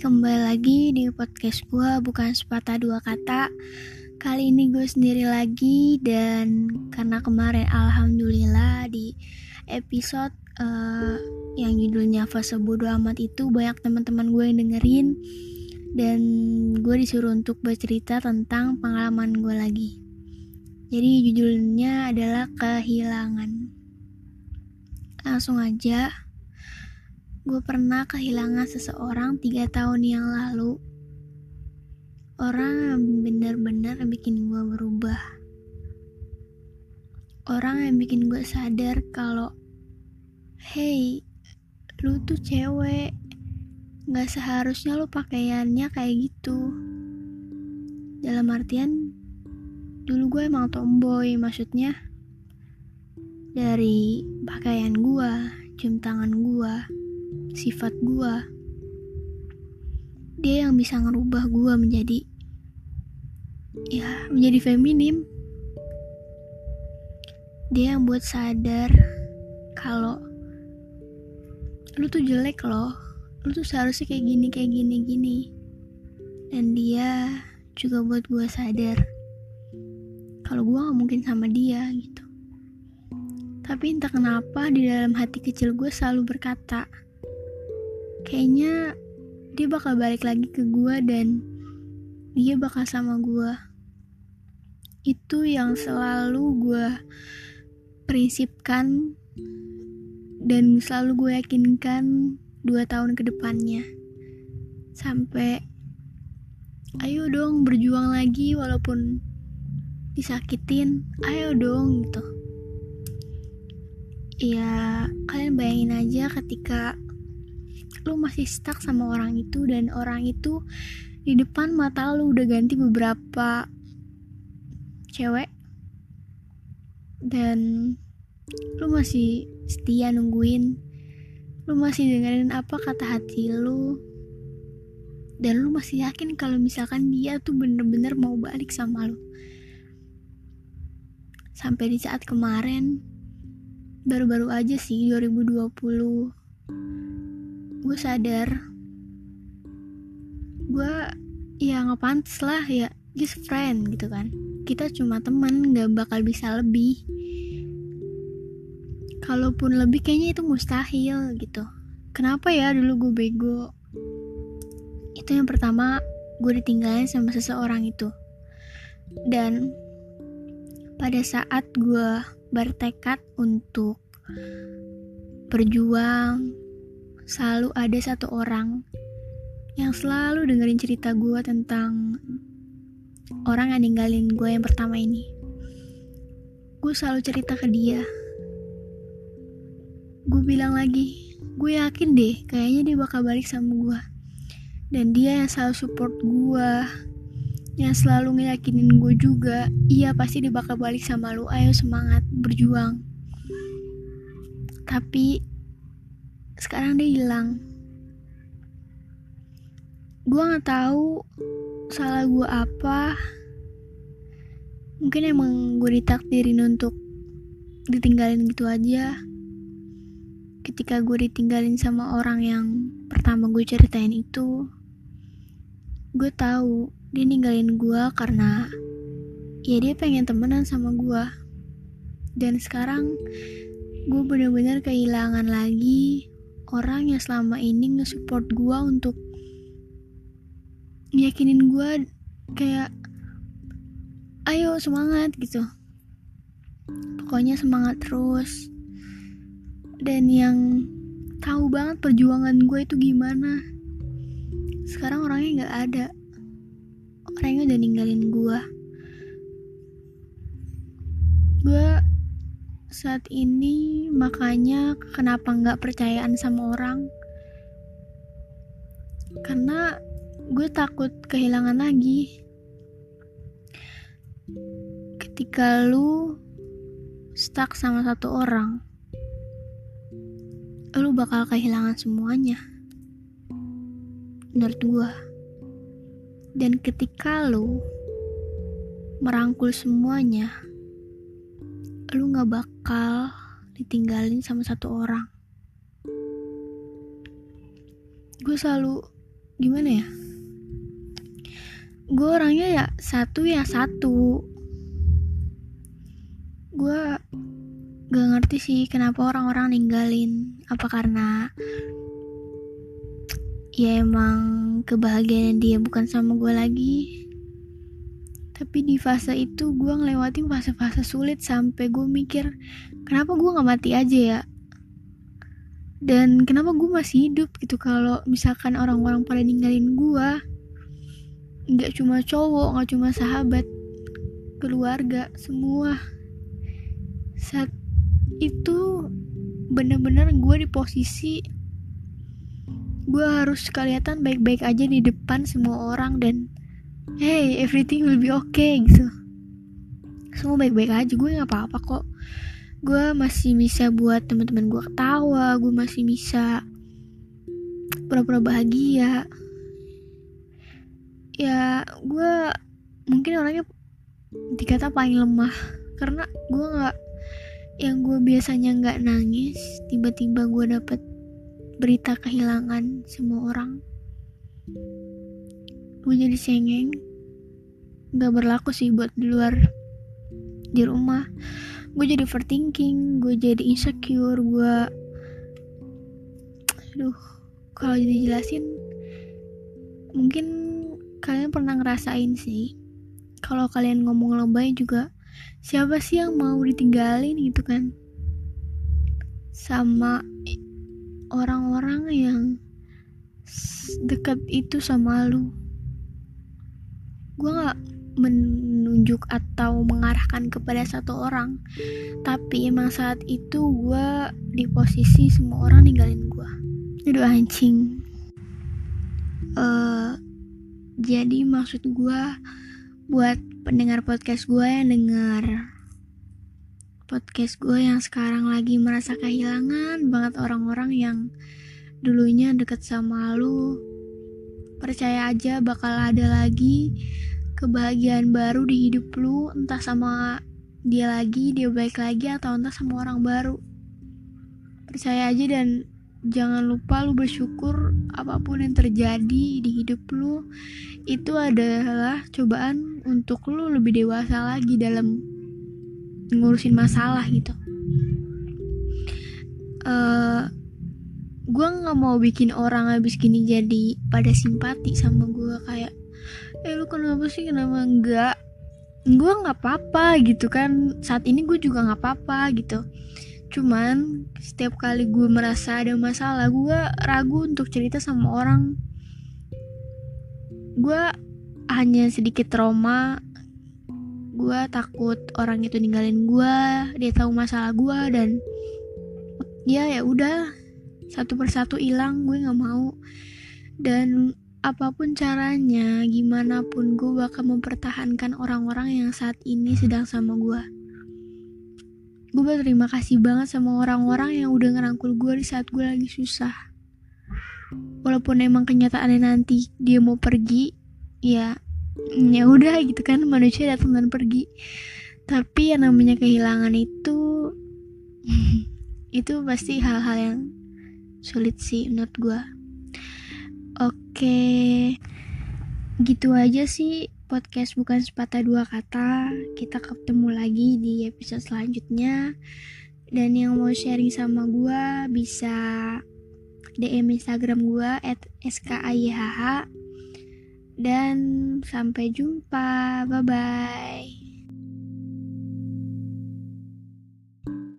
kembali lagi di podcast gue bukan sepatah dua kata Kali ini gue sendiri lagi dan karena kemarin alhamdulillah di episode uh, yang judulnya fase bodo amat itu banyak teman-teman gue yang dengerin dan gue disuruh untuk bercerita tentang pengalaman gue lagi. Jadi judulnya adalah kehilangan. Langsung aja Gue pernah kehilangan seseorang tiga tahun yang lalu. Orang yang benar-benar bikin gue berubah. Orang yang bikin gue sadar kalau, hey, lu tuh cewek, gak seharusnya lu pakaiannya kayak gitu. Dalam artian, dulu gue emang tomboy, maksudnya dari pakaian gue, jam tangan gue, sifat gue dia yang bisa ngerubah gue menjadi ya menjadi feminim. Dia yang buat sadar kalau lu tuh jelek loh. Lu tuh seharusnya kayak gini kayak gini gini. Dan dia juga buat gue sadar kalau gue gak mungkin sama dia gitu. Tapi entah kenapa di dalam hati kecil gue selalu berkata kayaknya dia bakal balik lagi ke gue dan dia bakal sama gue itu yang selalu gue prinsipkan dan selalu gue yakinkan dua tahun ke depannya. Sampai ayo dong berjuang lagi walaupun disakitin ayo dong gitu. Ya kalian bayangin aja ketika lu masih stuck sama orang itu dan orang itu di depan mata lu udah ganti beberapa cewek. Dan lu masih setia nungguin. Lu masih dengerin apa kata hati lu. Dan lu masih yakin kalau misalkan dia tuh bener-bener mau balik sama lu. Sampai di saat kemarin baru-baru aja sih 2020 gue sadar. Gue ya nggak pantas lah ya just friend gitu kan. Kita cuma teman nggak bakal bisa lebih. Kalaupun lebih kayaknya itu mustahil gitu. Kenapa ya dulu gue bego? Itu yang pertama gue ditinggalin sama seseorang itu. Dan pada saat gue bertekad untuk berjuang selalu ada satu orang yang selalu dengerin cerita gue tentang orang yang ninggalin gue yang pertama ini. Gue selalu cerita ke dia. Gue bilang lagi, gue yakin deh kayaknya dia bakal balik sama gue. Dan dia yang selalu support gue, yang selalu ngeyakinin gue juga, iya pasti dia bakal balik sama lu, ayo semangat, berjuang. Tapi sekarang dia hilang. Gue nggak tahu salah gue apa. Mungkin emang gue ditakdirin untuk ditinggalin gitu aja. Ketika gue ditinggalin sama orang yang pertama gue ceritain itu gue tahu dia ninggalin gue karena ya dia pengen temenan sama gue dan sekarang gue bener-bener kehilangan lagi orang yang selama ini nge-support gue untuk yakinin gue kayak ayo semangat gitu. Pokoknya semangat terus. Dan yang tahu banget perjuangan gue itu gimana. Sekarang orangnya nggak ada. Orangnya udah ninggalin gue gue saat ini makanya kenapa nggak percayaan sama orang? Karena gue takut kehilangan lagi. Ketika lu stuck sama satu orang lu bakal kehilangan semuanya. Menurut gue dan ketika lu merangkul semuanya lu gak bakal ditinggalin sama satu orang. Gue selalu gimana ya? Gue orangnya ya satu ya satu. Gue gak ngerti sih kenapa orang-orang ninggalin. Apa karena ya emang kebahagiaan dia bukan sama gue lagi tapi di fase itu gue ngelewatin fase-fase sulit sampai gue mikir kenapa gue nggak mati aja ya? Dan kenapa gue masih hidup gitu kalau misalkan orang-orang pada ninggalin gue nggak cuma cowok nggak cuma sahabat keluarga semua. Saat itu bener-bener gue di posisi gue harus kelihatan baik-baik aja di depan semua orang dan hey everything will be okay gitu. Semua baik-baik aja gue nggak apa-apa kok. Gue masih bisa buat teman-teman gue ketawa gue masih bisa pura-pura bahagia. Ya gue mungkin orangnya dikata paling lemah karena gue nggak yang gue biasanya nggak nangis tiba-tiba gue dapet berita kehilangan semua orang gue jadi cengeng gak berlaku sih buat di luar di rumah. Gue jadi overthinking gue jadi insecure gue aduh kalau jadi jelasin mungkin kalian pernah ngerasain sih kalau kalian ngomong lebay juga siapa sih yang mau ditinggalin gitu kan? Sama orang-orang yang dekat itu sama lu gue gak menunjuk atau mengarahkan kepada satu orang. Tapi emang saat itu gue di posisi semua orang ninggalin gue aduh anjing. Uh, jadi maksud gue buat pendengar podcast gue yang dengar podcast gue yang sekarang lagi merasa kehilangan banget orang-orang yang dulunya deket sama lu percaya aja bakal ada lagi kebahagiaan baru di hidup lu entah sama dia lagi dia baik lagi atau entah sama orang baru. Percaya aja dan jangan lupa lu bersyukur apa pun yang terjadi di hidup lu. Itu adalah cobaan untuk lu lebih dewasa lagi dalam ngurusin masalah gitu. Uh, gue nggak mau bikin orang habis gini jadi pada simpati sama gue kayak eh lu kenapa sih? Kenapa enggak? Gue nggak apa-apa gitu kan. Saat ini gue juga nggak apa-apa gitu. Cuman setiap kali gue merasa ada masalah gue ragu untuk cerita sama orang. Gue hanya sedikit trauma. Gue takut orang itu ninggalin gue dia tahu masalah gue dan ya ya udah. Satu persatu hilang gue nggak mau. Dan apa pun caranya gimana pun gue bakal mempertahankan orang-orang yang saat ini sedang sama gue gue berterima kasih banget sama orang-orang yang udah ngerangkul gue di saat gue lagi susah. Walaupun emang kenyataannya nanti dia mau pergi ya ya udah gitu kan manusia datang dan pergi. Tapi yang namanya kehilangan itu itu pasti hal-hal yang sulit sih menurut gue oke. Gitu aja sih podcast bukan sepatah dua kata. Kita ketemu lagi di episode selanjutnya. Dan yang mau sharing sama gue bisa DM Instagram gue at dan sampai jumpa. Bye bye